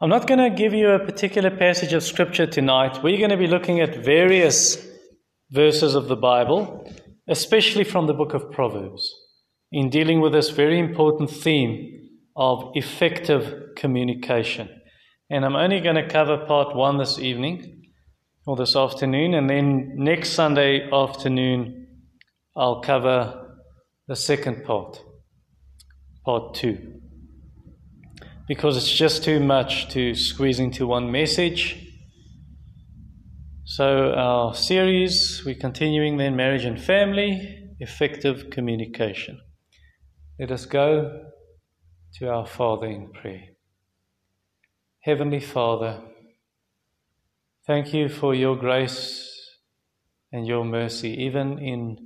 I'm not going to give you a particular passage of scripture tonight. We're going to be looking at various verses of the Bible, especially from the book of Proverbs, in dealing with this very important theme of effective communication. And I'm only going to cover part one this evening or this afternoon, and then next Sunday afternoon, I'll cover the second part, part two because it's just too much to squeeze into one message. So, our series, we're continuing then marriage and family, effective communication. Let us go to our Father in prayer. Heavenly Father, thank you for your grace and your mercy, even in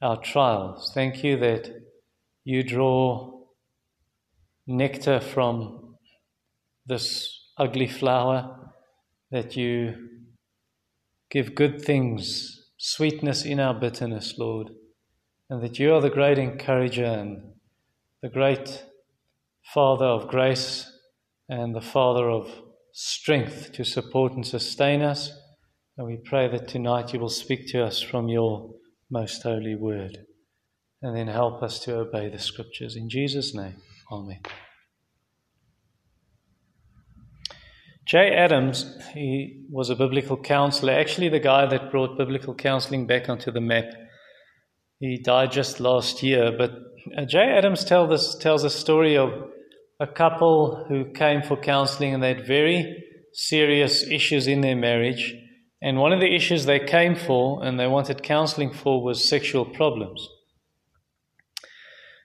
our trials. Thank you that you draw nectar from this ugly flower, that you give good things, sweetness in our bitterness, Lord, and that you are the great encourager and the great Father of grace and the Father of strength to support and sustain us. And we pray that tonight you will speak to us from your most holy word and then help us to obey the scriptures. In Jesus' name, Amen. Jay Adams, he was a biblical counselor, actually, the guy that brought biblical counseling back onto the map. He died just last year, but uh, Jay Adams tell this, tells a story of a couple who came for counseling and they had very serious issues in their marriage. And one of the issues they came for and they wanted counseling for was sexual problems.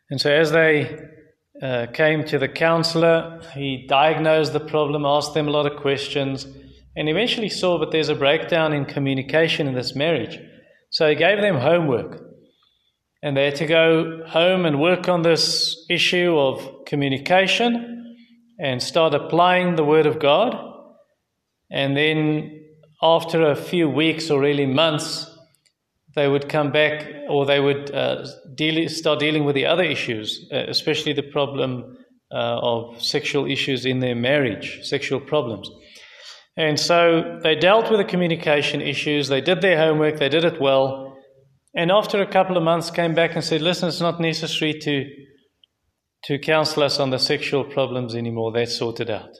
And so, as they uh, came to the counselor. He diagnosed the problem, asked them a lot of questions, and eventually saw that there's a breakdown in communication in this marriage. So he gave them homework. And they had to go home and work on this issue of communication and start applying the Word of God. And then, after a few weeks or really months, they would come back or they would uh, deal, start dealing with the other issues, uh, especially the problem uh, of sexual issues in their marriage, sexual problems. And so they dealt with the communication issues, they did their homework, they did it well. And after a couple of months, came back and said, Listen, it's not necessary to, to counsel us on the sexual problems anymore, that's sorted out.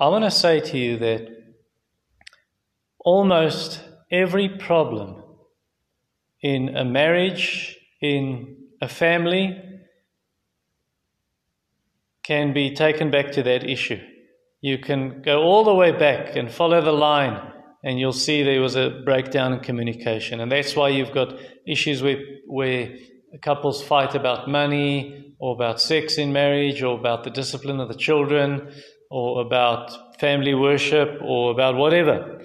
I want to say to you that almost every problem in a marriage, in a family, can be taken back to that issue. You can go all the way back and follow the line, and you'll see there was a breakdown in communication. And that's why you've got issues where, where couples fight about money, or about sex in marriage, or about the discipline of the children, or about family worship, or about whatever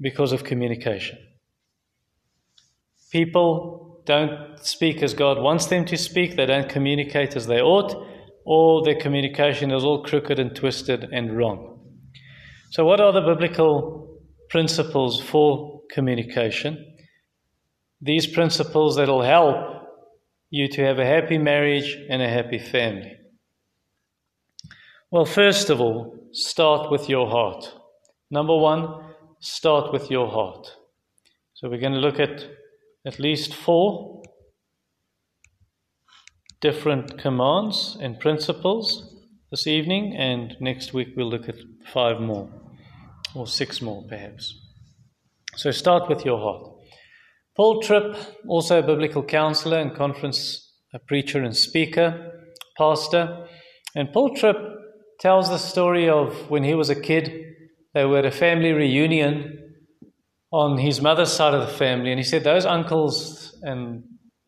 because of communication. People don't speak as God wants them to speak, they don't communicate as they ought, or their communication is all crooked and twisted and wrong. So, what are the biblical principles for communication? These principles that will help you to have a happy marriage and a happy family. Well, first of all, start with your heart. Number one, start with your heart. So we're going to look at at least four different commands and principles this evening, and next week we'll look at five more, or six more perhaps. So start with your heart. Paul Tripp, also a biblical counselor and conference preacher and speaker, pastor, and Paul Tripp tells the story of when he was a kid they were at a family reunion on his mother's side of the family, and he said those uncles and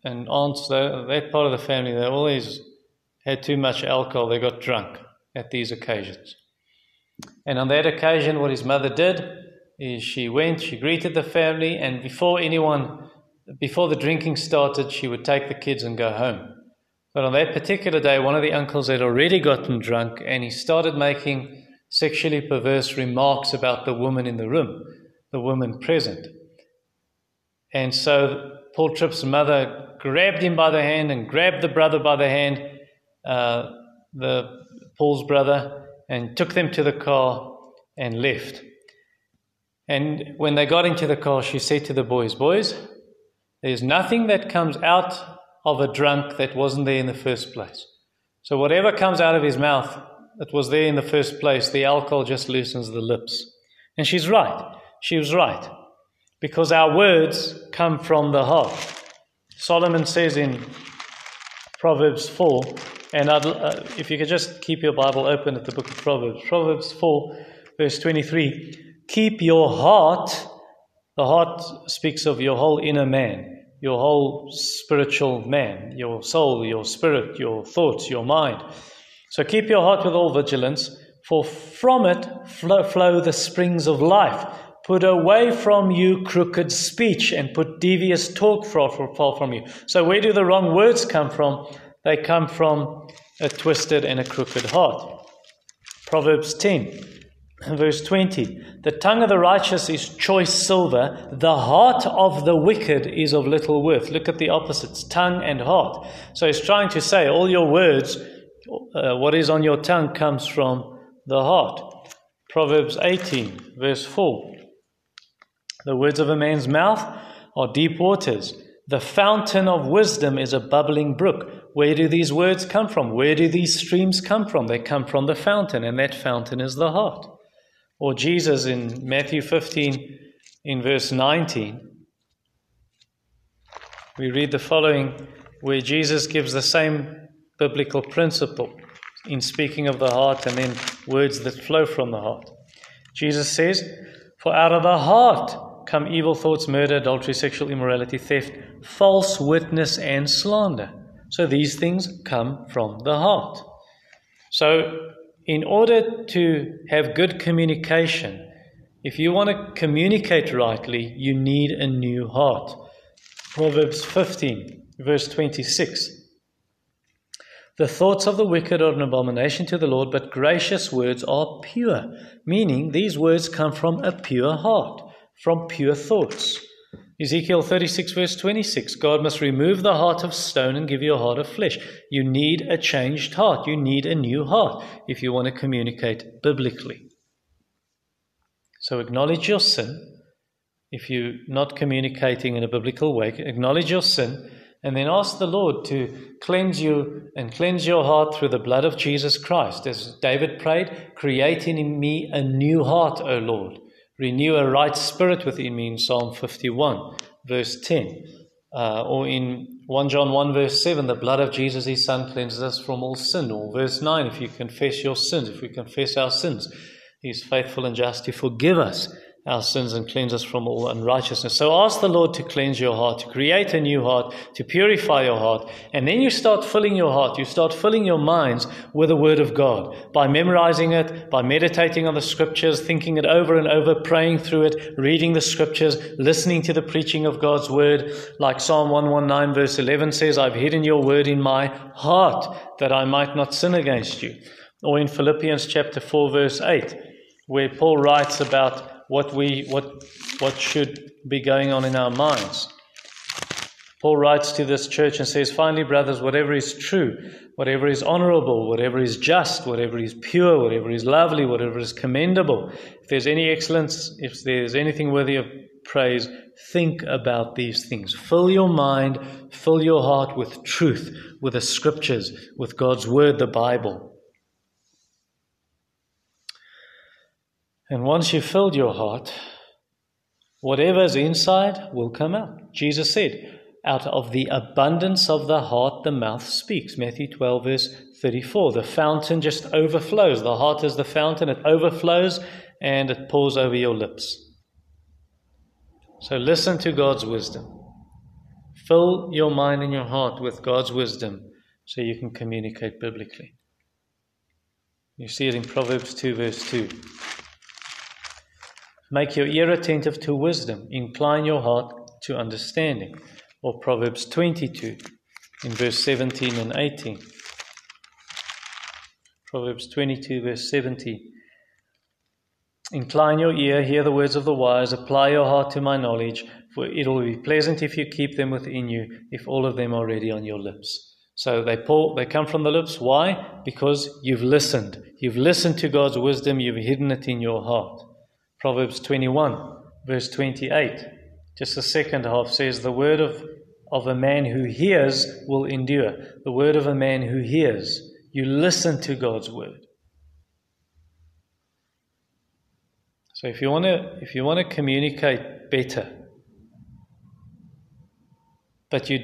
and aunts, that part of the family, they always had too much alcohol. They got drunk at these occasions. And on that occasion, what his mother did is she went, she greeted the family, and before anyone, before the drinking started, she would take the kids and go home. But on that particular day, one of the uncles had already gotten drunk, and he started making sexually perverse remarks about the woman in the room, the woman present. And so Paul Tripp's mother grabbed him by the hand and grabbed the brother by the hand. Uh, the Paul's brother, and took them to the car and left. And when they got into the car, she said to the boys, Boys, there's nothing that comes out of a drunk that wasn't there in the first place. So whatever comes out of his mouth that was there in the first place, the alcohol just loosens the lips. And she's right. She was right. Because our words come from the heart. Solomon says in Proverbs 4, and uh, if you could just keep your Bible open at the book of Proverbs, Proverbs 4, verse 23 keep your heart, the heart speaks of your whole inner man, your whole spiritual man, your soul, your spirit, your thoughts, your mind. So keep your heart with all vigilance, for from it flow, flow the springs of life. Put away from you crooked speech and put devious talk fall from you. So, where do the wrong words come from? They come from a twisted and a crooked heart. Proverbs 10, verse 20 The tongue of the righteous is choice silver, the heart of the wicked is of little worth. Look at the opposites tongue and heart. So, he's trying to say all your words, uh, what is on your tongue, comes from the heart. Proverbs 18, verse 4. The words of a man's mouth are deep waters. The fountain of wisdom is a bubbling brook. Where do these words come from? Where do these streams come from? They come from the fountain, and that fountain is the heart. Or Jesus in Matthew 15, in verse 19, we read the following where Jesus gives the same biblical principle in speaking of the heart and then words that flow from the heart. Jesus says, For out of the heart come evil thoughts, murder, adultery, sexual immorality, theft, false witness, and slander. So these things come from the heart. So, in order to have good communication, if you want to communicate rightly, you need a new heart. Proverbs 15, verse 26. The thoughts of the wicked are an abomination to the Lord, but gracious words are pure, meaning these words come from a pure heart from pure thoughts. Ezekiel 36, verse 26 God must remove the heart of stone and give you a heart of flesh. You need a changed heart. You need a new heart if you want to communicate biblically. So acknowledge your sin. If you're not communicating in a biblical way, acknowledge your sin and then ask the Lord to cleanse you and cleanse your heart through the blood of Jesus Christ. As David prayed, create in me a new heart, O Lord Renew a right spirit within me in Psalm 51, verse 10. Uh, or in 1 John 1, verse 7, the blood of Jesus, his son, cleanses us from all sin. Or verse 9, if you confess your sins, if we confess our sins, he's faithful and just to forgive us our sins and cleanse us from all unrighteousness. So ask the Lord to cleanse your heart, to create a new heart, to purify your heart. And then you start filling your heart, you start filling your minds with the Word of God by memorizing it, by meditating on the Scriptures, thinking it over and over, praying through it, reading the Scriptures, listening to the preaching of God's Word. Like Psalm 119, verse 11 says, I've hidden your Word in my heart that I might not sin against you. Or in Philippians chapter 4, verse 8, where Paul writes about what we what what should be going on in our minds. Paul writes to this church and says, Finally, brothers, whatever is true, whatever is honorable, whatever is just, whatever is pure, whatever is lovely, whatever is commendable, if there's any excellence, if there's anything worthy of praise, think about these things. Fill your mind, fill your heart with truth, with the scriptures, with God's word, the Bible. And once you've filled your heart, whatever's inside will come out. Jesus said, out of the abundance of the heart, the mouth speaks. Matthew 12, verse 34. The fountain just overflows. The heart is the fountain, it overflows and it pours over your lips. So listen to God's wisdom. Fill your mind and your heart with God's wisdom so you can communicate biblically. You see it in Proverbs 2, verse 2. Make your ear attentive to wisdom, incline your heart to understanding. Or Proverbs 22 in verse 17 and 18. Proverbs 22, verse 17. Incline your ear, hear the words of the wise, apply your heart to my knowledge, for it will be pleasant if you keep them within you, if all of them are ready on your lips. So they pull, they come from the lips. Why? Because you've listened. You've listened to God's wisdom. You've hidden it in your heart. Proverbs 21, verse 28. Just the second half says, The word of, of a man who hears will endure. The word of a man who hears. You listen to God's word. So if you want to, if you want to communicate better, but you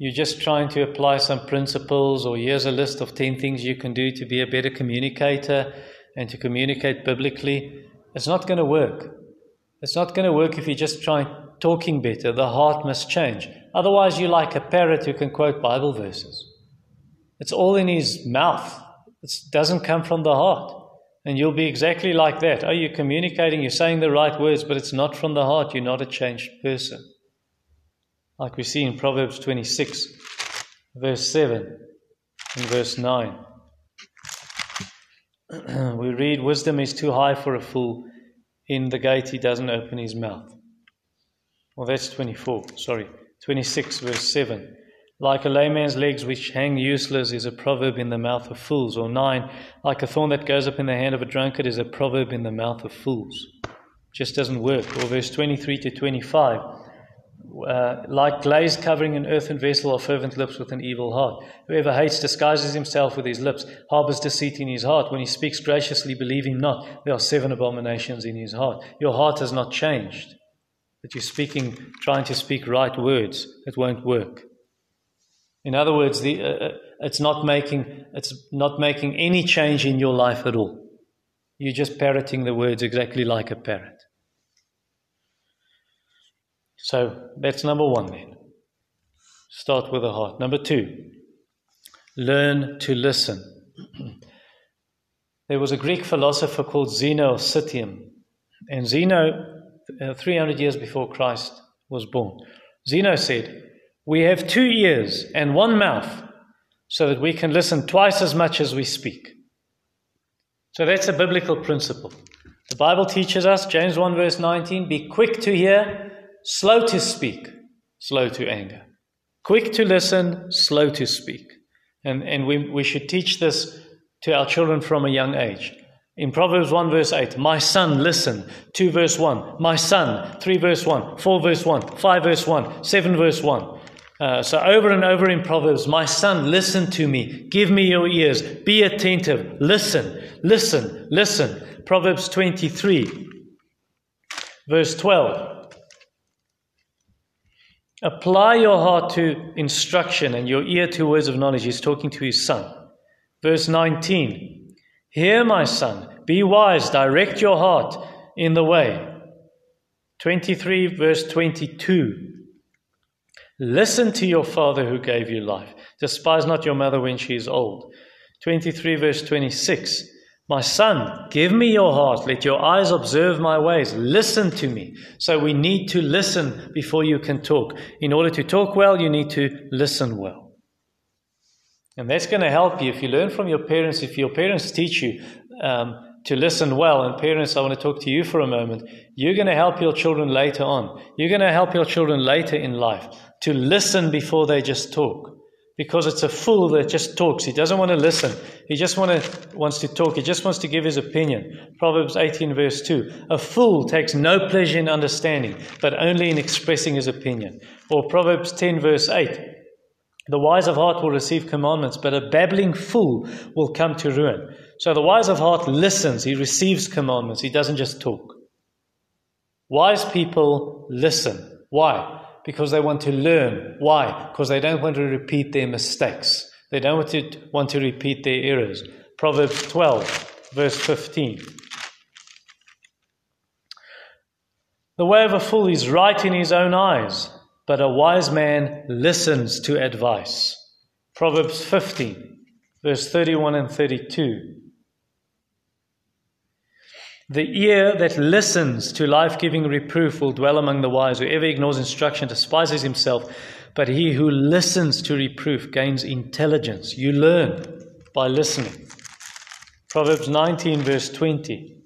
you're just trying to apply some principles, or here's a list of 10 things you can do to be a better communicator and to communicate biblically, it's not going to work. It's not going to work if you just try talking better. The heart must change. Otherwise, you're like a parrot who can quote Bible verses. It's all in his mouth, it doesn't come from the heart. And you'll be exactly like that. Oh, you're communicating, you're saying the right words, but it's not from the heart. You're not a changed person like we see in Proverbs 26, verse 7 and verse 9. we read, Wisdom is too high for a fool. In the gate he doesn't open his mouth. Well, that's 24, sorry. 26, verse 7. Like a layman's legs which hang useless is a proverb in the mouth of fools. Or 9. Like a thorn that goes up in the hand of a drunkard is a proverb in the mouth of fools. Just doesn't work. Or verse 23 to 25 uh, like glaze covering an earthen vessel or fervent lips with an evil heart. Whoever hates disguises himself with his lips, harbors deceit in his heart. When he speaks graciously, believe him not. There are seven abominations in his heart. Your heart has not changed, but you're speaking, trying to speak right words. It won't work. In other words, the, uh, uh it's not making it's not making any change in your life at all. You're just parroting the words exactly like a parrot. So that's number one then. Start with the heart. Number two, learn to listen. there was a Greek philosopher called Zeno of Citium. And Zeno, uh, 300 years before Christ was born, Zeno said, We have two ears and one mouth so that we can listen twice as much as we speak. So that's a biblical principle. The Bible teaches us, James 1 verse 19, be quick to hear slow to speak, slow to anger, quick to listen, slow to speak. And, and we, we should teach this to our children from a young age. In Proverbs 1 verse 8, my son, listen. 2 verse 1, my son. 3 verse 1, 4 verse 1, 5 verse 1, 7 verse 1. Uh, so over and over in Proverbs, my son, listen to me. Give me your ears. Be attentive. Listen, listen, listen. Proverbs 23, verse 12. Apply your heart to instruction and your ear to words of knowledge. He's talking to his son. Verse 19 Hear, my son, be wise, direct your heart in the way. 23, verse 22. Listen to your father who gave you life. Despise not your mother when she is old. 23, verse 26. My son, give me your heart. Let your eyes observe my ways. Listen to me. So we need to listen before you can talk. In order to talk well, you need to listen well. And that's going to help you if you learn from your parents. If your parents teach you um, to listen well, and parents, I want to talk to you for a moment. You're going to help your children later on. You're going to help your children later in life to listen before they just talk because it's a fool that just talks. He doesn't want to listen. He just want to, wants to talk. He just wants to give his opinion. Proverbs 18, verse 2. A fool takes no pleasure in understanding, but only in expressing his opinion. Or Proverbs 10, verse 8. The wise of heart will receive commandments, but a babbling fool will come to ruin. So the wise of heart listens. He receives commandments. He doesn't just talk. Wise people listen. Why? Because they want to learn. Why? Because they don't want to repeat their mistakes. They don't want to, want to repeat their errors. Proverbs 12, verse 15. The way of a fool is right in his own eyes, but a wise man listens to advice. Proverbs 15, verse 31 and 32. The ear that listens to life giving reproof will dwell among the wise. Whoever ignores instruction despises himself, but he who listens to reproof gains intelligence. You learn by listening. Proverbs 19, verse 20.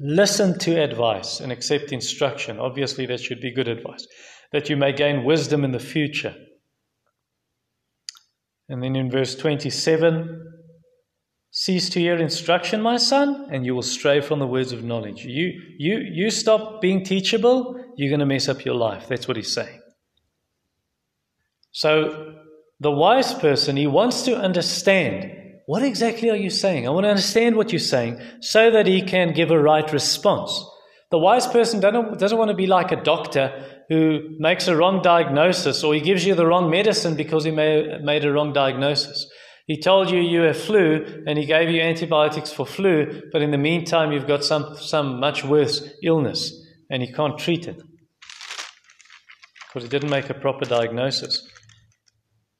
Listen to advice and accept instruction. Obviously, that should be good advice, that you may gain wisdom in the future. And then in verse 27, cease to hear instruction, my son, and you will stray from the words of knowledge. You, you, you stop being teachable, you're going to mess up your life. That's what he's saying. So, the wise person, he wants to understand what exactly are you saying? I want to understand what you're saying so that he can give a right response. The wise person doesn't want to be like a doctor who makes a wrong diagnosis or he gives you the wrong medicine because he made a wrong diagnosis. He told you you have flu and he gave you antibiotics for flu, but in the meantime, you've got some, some much worse illness and he can't treat it because he didn't make a proper diagnosis.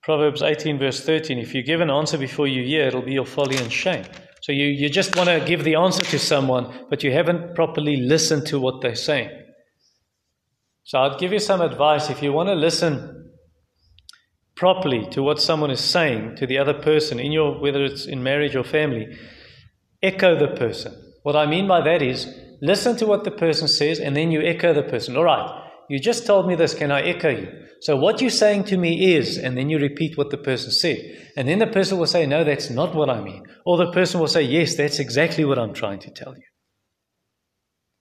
Proverbs 18, verse 13 if you give an answer before you hear, it'll be your folly and shame. So you, you just want to give the answer to someone, but you haven't properly listened to what they're saying. So I'd give you some advice. If you want to listen properly to what someone is saying to the other person, in your, whether it's in marriage or family, echo the person. What I mean by that is listen to what the person says and then you echo the person. All right, you just told me this, can I echo you? So what you're saying to me is, and then you repeat what the person said. And then the person will say, no, that's not what I mean. Or the person will say, yes, that's exactly what I'm trying to tell you.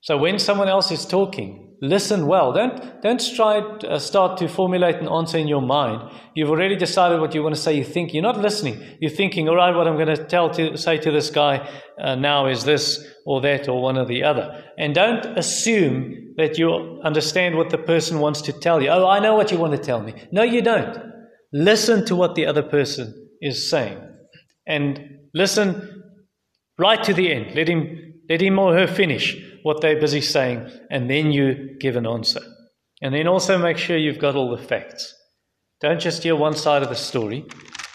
So when someone else is talking, listen well. Don't, don't try uh, start to formulate an answer in your mind. You've already decided what you want to say. You think you're not listening. You're thinking, all right, what I'm going to tell to say to this guy uh, now is this or that or one or the other. And don't assume that you understand what the person wants to tell you. Oh, I know what you want to tell me. No, you don't. Listen to what the other person is saying, and listen right to the end. Let him let him or her finish what they're busy saying, and then you give an answer. And then also make sure you've got all the facts. Don't just hear one side of the story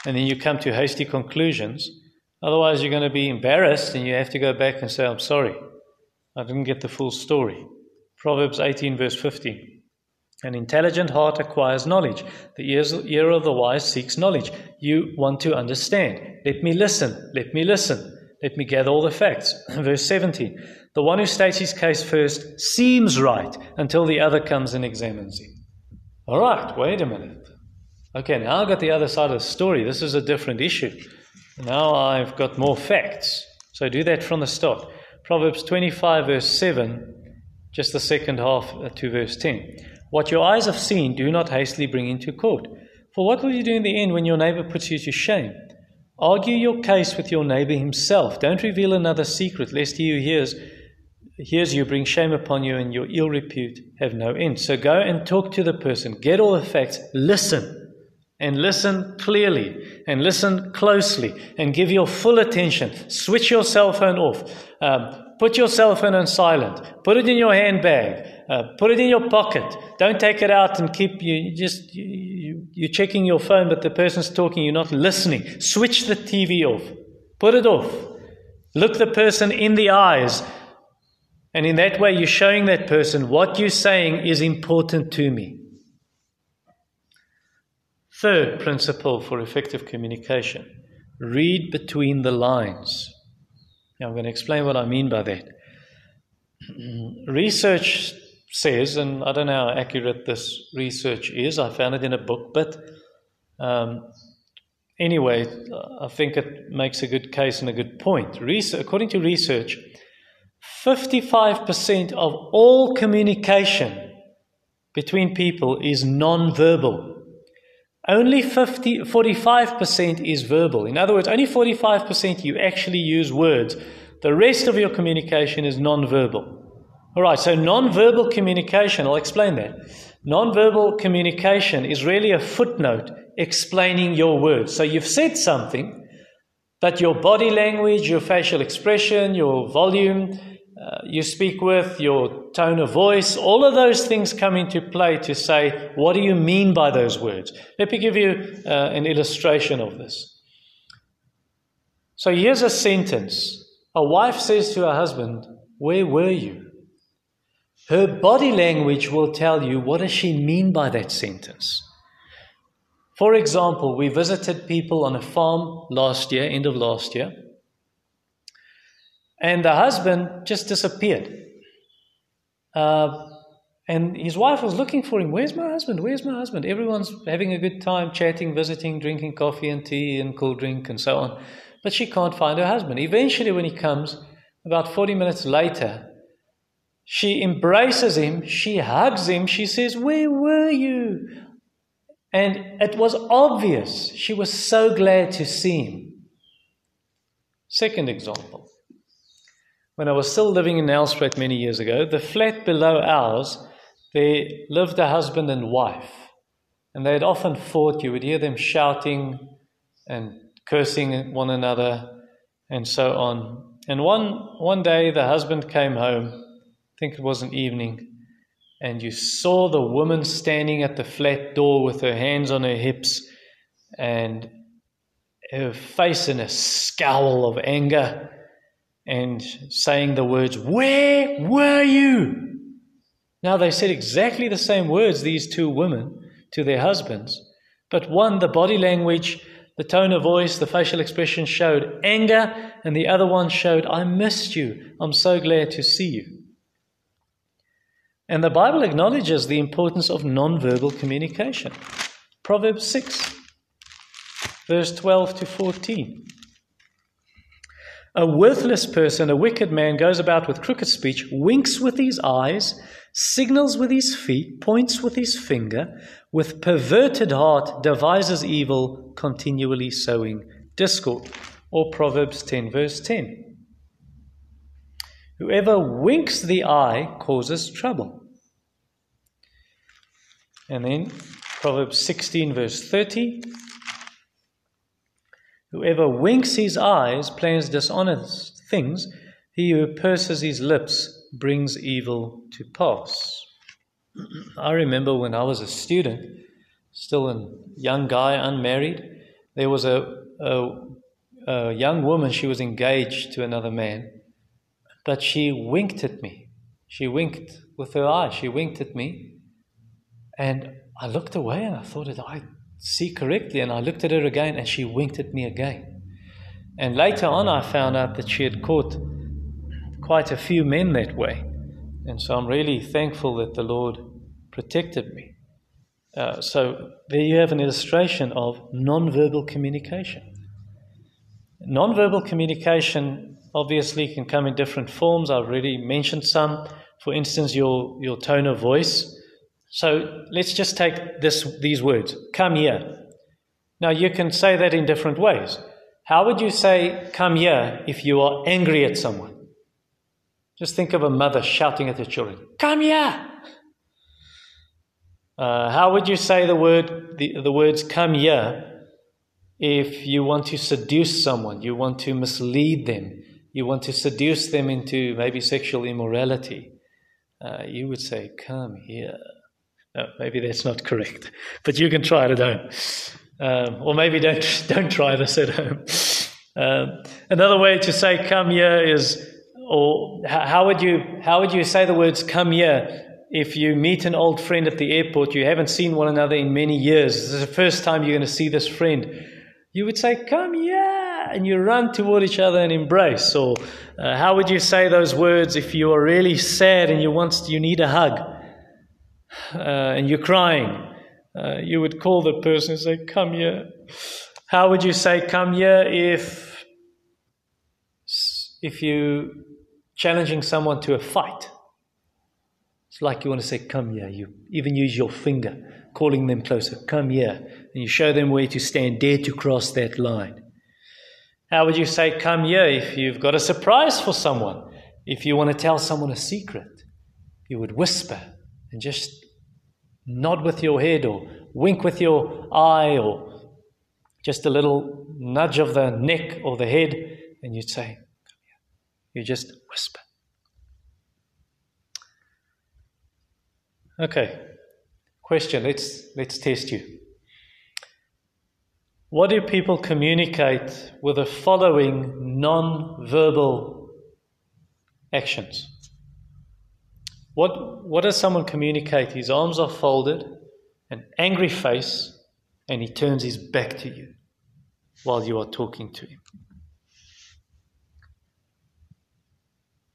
and then you come to hasty conclusions. Otherwise, you're going to be embarrassed and you have to go back and say, I'm sorry, I didn't get the full story. Proverbs 18, verse 15. An intelligent heart acquires knowledge. The ear of the wise seeks knowledge. You want to understand. Let me listen. Let me listen. Let me gather all the facts. Verse 17 The one who states his case first seems right until the other comes and examines him. All right, wait a minute. Okay, now I've got the other side of the story. This is a different issue. Now I've got more facts. So do that from the start. Proverbs 25, verse 7, just the second half uh, to verse 10. What your eyes have seen, do not hastily bring into court. For what will you do in the end when your neighbor puts you to shame? Argue your case with your neighbor himself. Don't reveal another secret, lest he who hears, hears you bring shame upon you and your ill repute have no end. So go and talk to the person. Get all the facts. Listen. And listen clearly and listen closely and give your full attention. Switch your cell phone off. Um, put your cell phone on silent. Put it in your handbag. Uh, put it in your pocket. Don't take it out and keep you just you, you're checking your phone, but the person's talking. You're not listening. Switch the TV off. Put it off. Look the person in the eyes, and in that way, you're showing that person what you're saying is important to me. Third principle for effective communication: read between the lines. Now, I'm going to explain what I mean by that. Research says, and I don't know how accurate this research is, I found it in a book, but um, anyway, I think it makes a good case and a good point. according to research, 55% of all communication between people is non-verbal. Only 50, 45% is verbal. In other words, only 45% you actually use words. The rest of your communication is non-verbal. All right, so non-verbal communication, I'll explain that. Non-verbal communication is really a footnote explaining your words. So you've said something, but your body language, your facial expression, your volume, uh, you speak with, your tone of voice, all of those things come into play to say, what do you mean by those words? Let me give you uh, an illustration of this. So here's a sentence. A wife says to her husband, Where were you? Her body language will tell you what does she mean by that sentence. For example, we visited people on a farm last year, end of last year, and the husband just disappeared. Uh, And his wife was looking for him. Where's my husband? Where's my husband? Everyone's having a good time, chatting, visiting, drinking coffee and tea and cool drink and so on. But she can't find her husband. Eventually, when he comes, about 40 minutes later, she embraces him, she hugs him, she says, Where were you? And it was obvious she was so glad to see him. Second example. When I was still living in Nelspruit many years ago, the flat below ours, there lived a husband and wife. And they had often fought. You would hear them shouting and cursing one another and so on. And one, one day the husband came home, I think it was an evening, and you saw the woman standing at the flat door with her hands on her hips and her face in a scowl of anger and saying the words, Where were you? Now, they said exactly the same words, these two women, to their husbands, but one, the body language, the tone of voice, the facial expression showed anger, and the other one showed, I missed you. I'm so glad to see you. And the Bible acknowledges the importance of nonverbal communication. Proverbs 6, verse 12 to 14. A worthless person, a wicked man, goes about with crooked speech, winks with his eyes, signals with his feet, points with his finger, with perverted heart devises evil, continually sowing discord. Or Proverbs 10, verse 10. Whoever winks the eye causes trouble. And then Proverbs 16, verse 30. Whoever winks his eyes plans dishonest things. He who purses his lips brings evil to pass. I remember when I was a student, still a young guy, unmarried, there was a, a, a young woman, she was engaged to another man, but she winked at me. She winked with her eye, she winked at me. And I looked away and I thought, I see correctly. And I looked at her again and she winked at me again. And later on, I found out that she had caught quite a few men that way. And so I'm really thankful that the Lord protected me. Uh, so there you have an illustration of nonverbal communication. Nonverbal communication obviously can come in different forms. I've already mentioned some. For instance, your, your tone of voice. So let's just take this, these words come here. Now, you can say that in different ways. How would you say come here if you are angry at someone? Just think of a mother shouting at her children, Come here! Uh, how would you say the word the, the words come here if you want to seduce someone, you want to mislead them, you want to seduce them into maybe sexual immorality? Uh, you would say, Come here. No, maybe that's not correct, but you can try it at home. Um, or maybe don't, don't try this at home. Um, another way to say come here is, or how would, you, how would you say the words come here if you meet an old friend at the airport, you haven't seen one another in many years, this is the first time you're going to see this friend, you would say, Come here, and you run toward each other and embrace. Or uh, how would you say those words if you are really sad and you want you need a hug? Uh, and you're crying, uh, you would call the person and say, Come here. How would you say, Come here, if, if you challenging someone to a fight? It's like you want to say, Come here. You even use your finger, calling them closer, Come here. And you show them where to stand, dare to cross that line. How would you say, Come here, if you've got a surprise for someone? If you want to tell someone a secret, you would whisper and just nod with your head or wink with your eye or just a little nudge of the neck or the head, and you'd say, You just whisper. Okay. Question, let's let's test you. What do people communicate with the following non-verbal actions? What, what does someone communicate? His arms are folded, an angry face, and he turns his back to you while you are talking to him.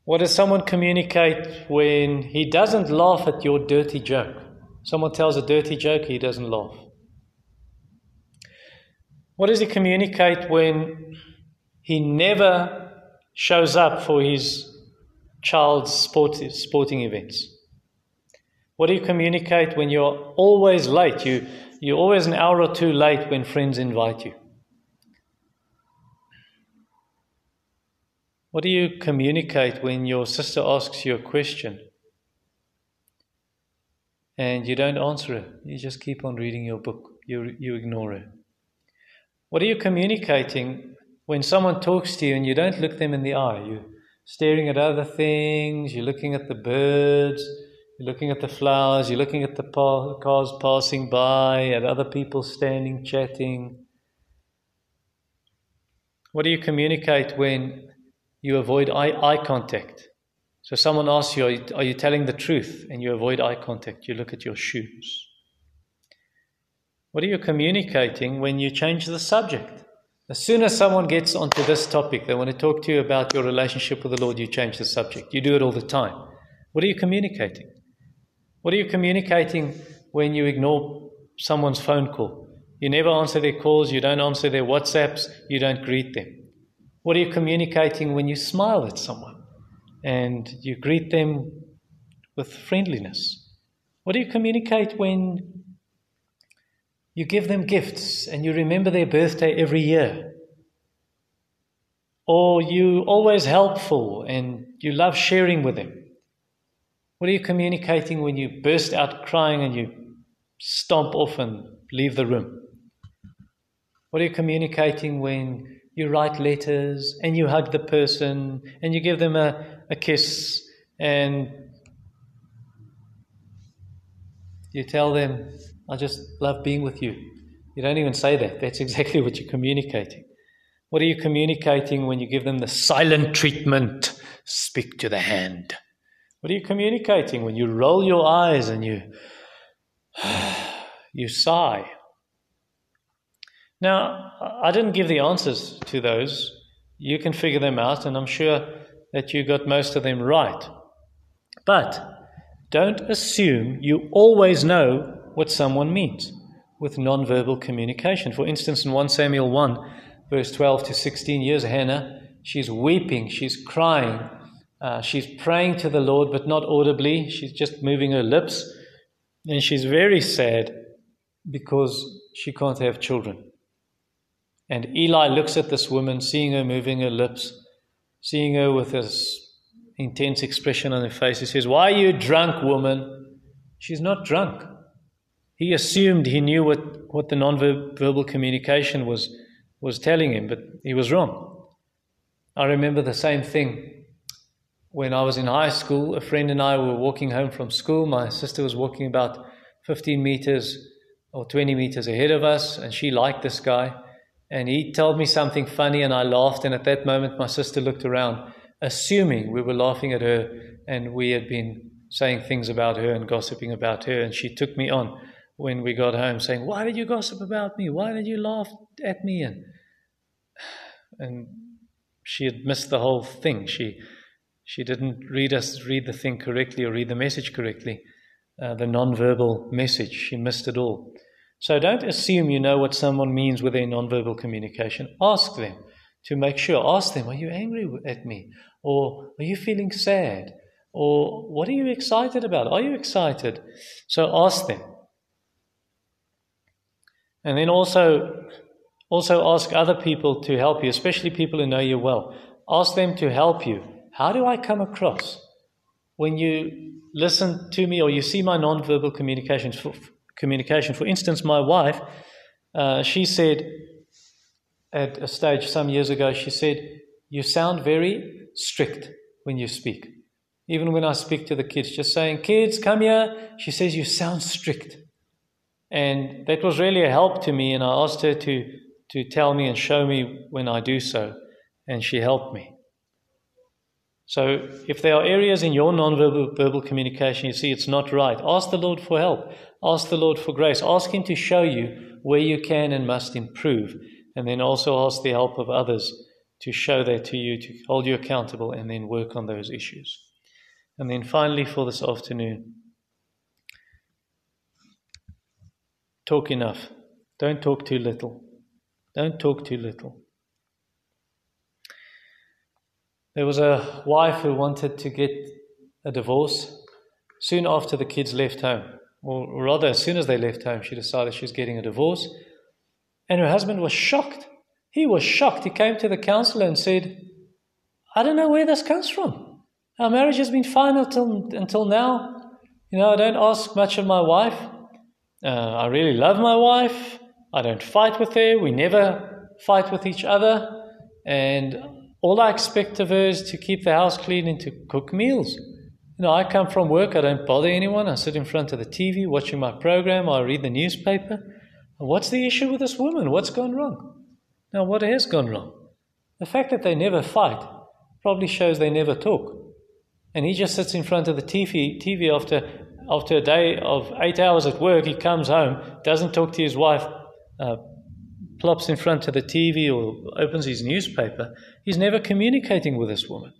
What does someone communicate when he doesn't laugh at your dirty joke? Someone tells a dirty joke, he doesn't laugh. What does he communicate when he never shows up for his child's sport, sporting events? What do you communicate when you're always late? You, you're always an hour or two late when friends invite you. What do you communicate when your sister asks you a question and you don't answer it? You just keep on reading your book, you, you ignore it. What are you communicating when someone talks to you and you don't look them in the eye? You're staring at other things, you're looking at the birds, you're looking at the flowers, you're looking at the cars passing by, at other people standing, chatting. What do you communicate when you avoid eye, eye contact? So someone asks you are, you, are you telling the truth? And you avoid eye contact. You look at your shoes. What are you communicating when you change the subject? As soon as someone gets onto this topic, they want to talk to you about your relationship with the Lord, you change the subject. You do it all the time. What are you communicating? What are you communicating when you ignore someone's phone call? You never answer their calls, you don't answer their WhatsApps, you don't greet them. What are you communicating when you smile at someone and you greet them with friendliness? What do you communicate when you give them gifts and you remember their birthday every year? Or you always helpful and you love sharing with them? What are you communicating when you burst out crying and you stomp off and leave the room? What are you communicating when you write letters and you hug the person and you give them a, a kiss and you tell them, I just love being with you. You don't even say that. That's exactly what you're communicating. What are you communicating when you give them the silent treatment? Speak to the hand. What are you communicating when you roll your eyes and you you sigh? Now, I didn't give the answers to those. You can figure them out, and I'm sure that you got most of them right. But don't assume you always know what someone means with nonverbal communication. For instance, in 1 Samuel 1, verse 12 to 16 years, Hannah, she's weeping, she's crying, uh, she's praying to the Lord, but not audibly. She's just moving her lips. And she's very sad because she can't have children. And Eli looks at this woman, seeing her moving her lips, seeing her with this intense expression on her face. He says, Why are you drunk, woman? She's not drunk. He assumed he knew what, what the nonverbal communication was, was telling him, but he was wrong. I remember the same thing when I was in high school, a friend and I were walking home from school. My sister was walking about 15 meters or 20 meters ahead of us, and she liked this guy. And he told me something funny, and I laughed. And at that moment, my sister looked around, assuming we were laughing at her and we had been saying things about her and gossiping about her. And she took me on when we got home, saying, Why did you gossip about me? Why did you laugh at me? And, and she had missed the whole thing. She she didn't read us read the thing correctly or read the message correctly, uh, the non-verbal message. She missed it all. So don't assume you know what someone means with their non-verbal communication. Ask them to make sure. Ask them, are you angry at me? Or are you feeling sad? Or what are you excited about? Are you excited? So ask them. And then also, also ask other people to help you, especially people who know you well. Ask them to help you how do I come across when you listen to me or you see my nonverbal communication? For, communication. For instance, my wife, uh, she said at a stage some years ago, she said, You sound very strict when you speak. Even when I speak to the kids, just saying, Kids, come here, she says, You sound strict. And that was really a help to me, and I asked her to, to tell me and show me when I do so, and she helped me. So, if there are areas in your non-verbal verbal communication you see it's not right, ask the Lord for help. Ask the Lord for grace. Ask Him to show you where you can and must improve. And then also ask the help of others to show that to you, to hold you accountable, and then work on those issues. And then finally, for this afternoon, talk enough. Don't talk too little. Don't talk too little. There was a wife who wanted to get a divorce soon after the kids left home. Or rather, as soon as they left home, she decided she was getting a divorce. And her husband was shocked. He was shocked. He came to the counselor and said, I don't know where this comes from. Our marriage has been fine until, until now. You know, I don't ask much of my wife. Uh, I really love my wife. I don't fight with her. We never fight with each other. And all I expect of her is to keep the house clean and to cook meals. You know, I come from work, I don't bother anyone. I sit in front of the TV watching my program, I read the newspaper. What's the issue with this woman? What's gone wrong? Now, what has gone wrong? The fact that they never fight probably shows they never talk. And he just sits in front of the TV, TV after, after a day of eight hours at work. He comes home, doesn't talk to his wife, uh, plops in front of the TV or opens his newspaper, he's never communicating with this woman.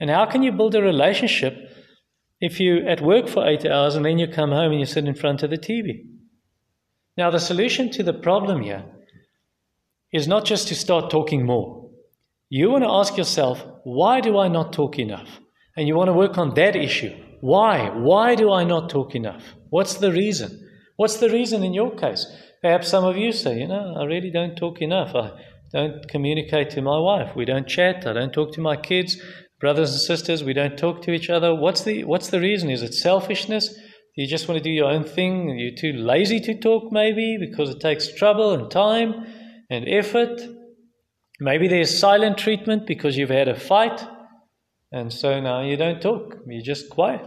And how can you build a relationship if you're at work for eight hours and then you come home and you sit in front of the TV? Now, the solution to the problem here is not just to start talking more. You want to ask yourself, why do I not talk enough? And you want to work on that issue. Why? Why do I not talk enough? What's the reason? What's the reason in your case? Perhaps some of you say, you know, I really don't talk enough. I don't communicate to my wife. We don't chat. I don't talk to my kids, brothers and sisters. We don't talk to each other. What's the, what's the reason? Is it selfishness? You just want to do your own thing? You're too lazy to talk, maybe, because it takes trouble and time and effort. Maybe there's silent treatment because you've had a fight, and so now you don't talk. You're just quiet.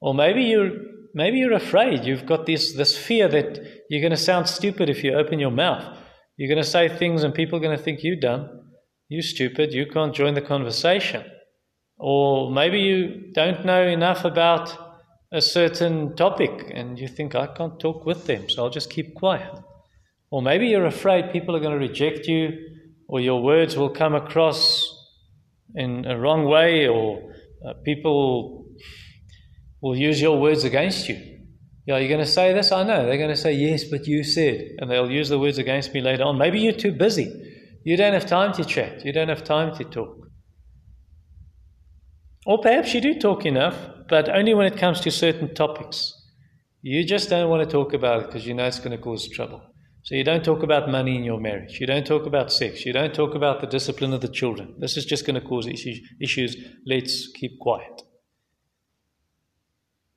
Or maybe you're maybe you're afraid. You've got this, this fear that you're going to sound stupid if you open your mouth. You're going to say things and people are going to think you're dumb, you're stupid, you can't join the conversation. Or maybe you don't know enough about a certain topic and you think, I can't talk with them, so I'll just keep quiet. Or maybe you're afraid people are going to reject you or your words will come across in a wrong way or uh, people will use your words against you. Yeah, you're going to say this? I know. They're going to say, yes, but you said. And they'll use the words against me later on. Maybe you're too busy. You don't have time to chat. You don't have time to talk. Or perhaps you do talk enough, but only when it comes to certain topics. You just don't want to talk about it because you know it's going to cause trouble. So you don't talk about money in your marriage. You don't talk about sex. You don't talk about the discipline of the children. This is just going to cause issues. Let's keep quiet.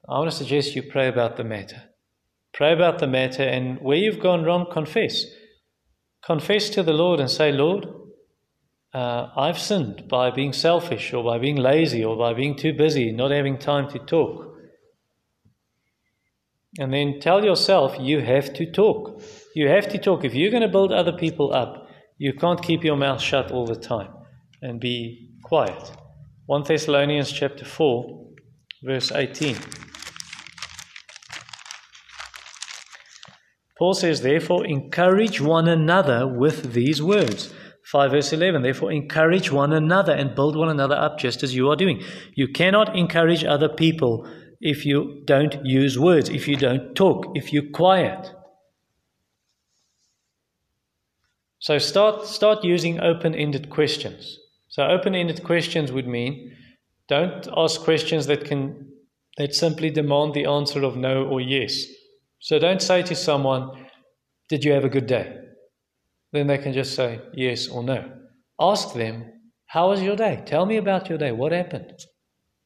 I want to suggest you pray about the matter. Pray about the matter, and where you've gone wrong, confess. Confess to the Lord and say, Lord, uh, I've sinned by being selfish or by being lazy or by being too busy, not having time to talk. And then tell yourself you have to talk. You have to talk. If you're going to build other people up, you can't keep your mouth shut all the time and be quiet. 1 Thessalonians chapter 4, verse 18. Paul says, therefore, encourage one another with these words. 5 verse 11, therefore, encourage one another and build one another up just as you are doing. You cannot encourage other people if you don't use words, if you don't talk, if you're quiet. So start, start using open ended questions. So, open ended questions would mean don't ask questions that, can, that simply demand the answer of no or yes. So don't say to someone, Did you have a good day? Then they can just say yes or no. Ask them, How was your day? Tell me about your day. What happened?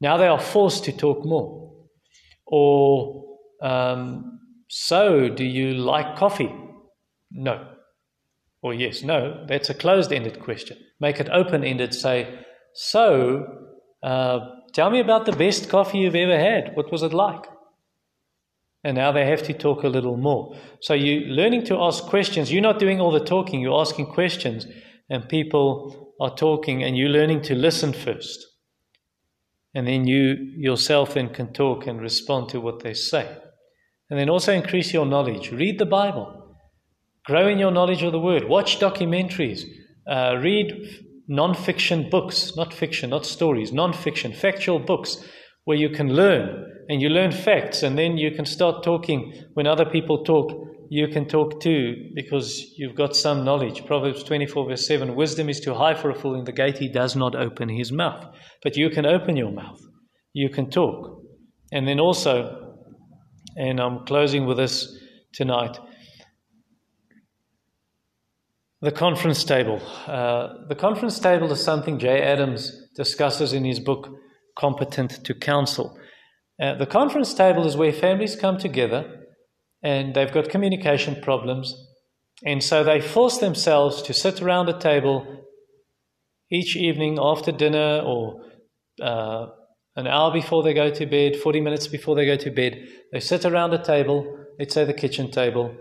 Now they are forced to talk more. Or, um, So, do you like coffee? No. Or yes, no. That's a closed ended question. Make it open ended. Say, So, uh, tell me about the best coffee you've ever had. What was it like? And now they have to talk a little more. So you're learning to ask questions. You're not doing all the talking, you're asking questions, and people are talking, and you're learning to listen first. And then you yourself then can talk and respond to what they say. And then also increase your knowledge. Read the Bible. Grow in your knowledge of the Word. Watch documentaries. Uh, read non fiction books, not fiction, not stories, non fiction, factual books where you can learn and you learn facts and then you can start talking when other people talk. You can talk too because you've got some knowledge. Proverbs 24, verse 7 Wisdom is too high for a fool, in the gate he does not open his mouth. But you can open your mouth, you can talk. And then also, and I'm closing with this tonight the conference table. Uh, the conference table is something Jay Adams discusses in his book, Competent to Counsel. Uh, the conference table is where families come together and they've got communication problems, and so they force themselves to sit around a table each evening after dinner or uh, an hour before they go to bed, 40 minutes before they go to bed. They sit around a table, let's say the kitchen table,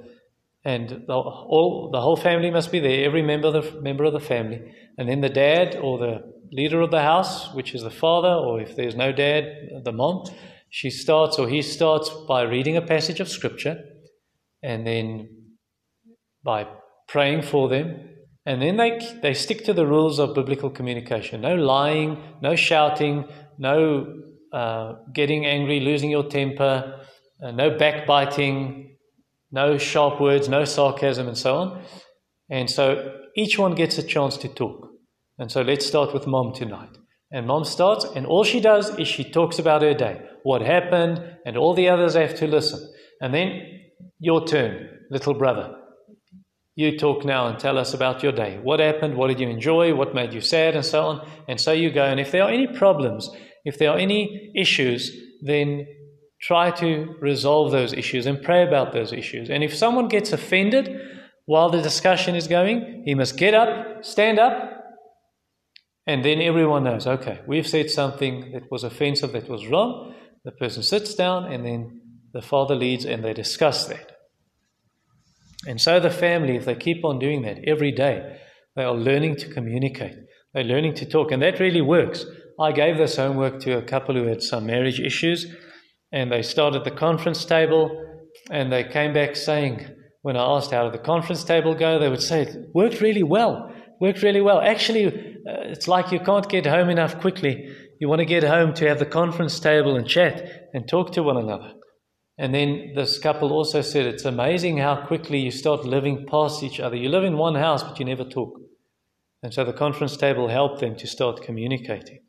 and the, all, the whole family must be there, every member of, the, member of the family. And then the dad or the leader of the house, which is the father, or if there's no dad, the mom, she starts or he starts by reading a passage of scripture and then by praying for them. And then they, they stick to the rules of biblical communication no lying, no shouting, no uh, getting angry, losing your temper, uh, no backbiting, no sharp words, no sarcasm, and so on. And so each one gets a chance to talk. And so let's start with mom tonight. And mom starts, and all she does is she talks about her day, what happened, and all the others have to listen. And then your turn, little brother. You talk now and tell us about your day. What happened? What did you enjoy? What made you sad? And so on. And so you go. And if there are any problems, if there are any issues, then try to resolve those issues and pray about those issues. And if someone gets offended while the discussion is going, he must get up, stand up, and then everyone knows okay, we've said something that was offensive, that was wrong. The person sits down, and then the father leads, and they discuss that. And so the family, if they keep on doing that every day, they are learning to communicate. They're learning to talk, and that really works. I gave this homework to a couple who had some marriage issues and they started the conference table, and they came back saying, when I asked how did the conference table go, they would say it worked really well. Worked really well. Actually, uh, it's like you can't get home enough quickly. You want to get home to have the conference table and chat and talk to one another. And then this couple also said it's amazing how quickly you start living past each other. You live in one house, but you never talk. And so the conference table helped them to start communicating.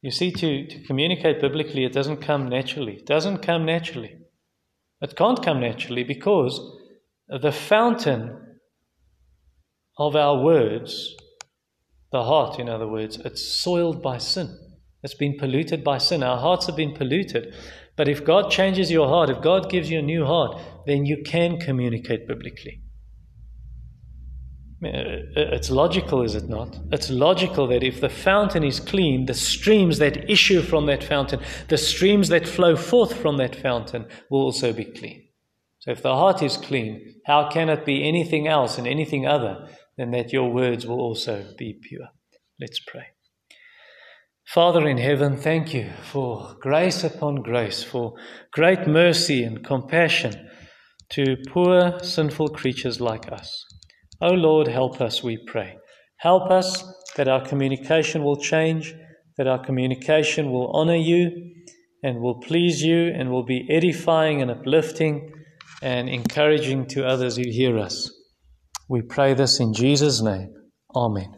You see, to, to communicate biblically, it doesn't come naturally. It doesn't come naturally. It can't come naturally because the fountain of our words, the heart, in other words, it's soiled by sin. It's been polluted by sin. Our hearts have been polluted. But if God changes your heart, if God gives you a new heart, then you can communicate biblically. Uh, it's logical, is it not? It's logical that if the fountain is clean, the streams that issue from that fountain, the streams that flow forth from that fountain will also be clean. So if the heart is clean, how can it be anything else and anything other than that your words will also be pure? Let's pray. Father in heaven, thank you for grace upon grace, for great mercy and compassion to poor sinful creatures like us. O oh Lord, help us, we pray. Help us that our communication will change, that our communication will honor you and will please you and will be edifying and uplifting and encouraging to others who hear us. We pray this in Jesus' name. Amen.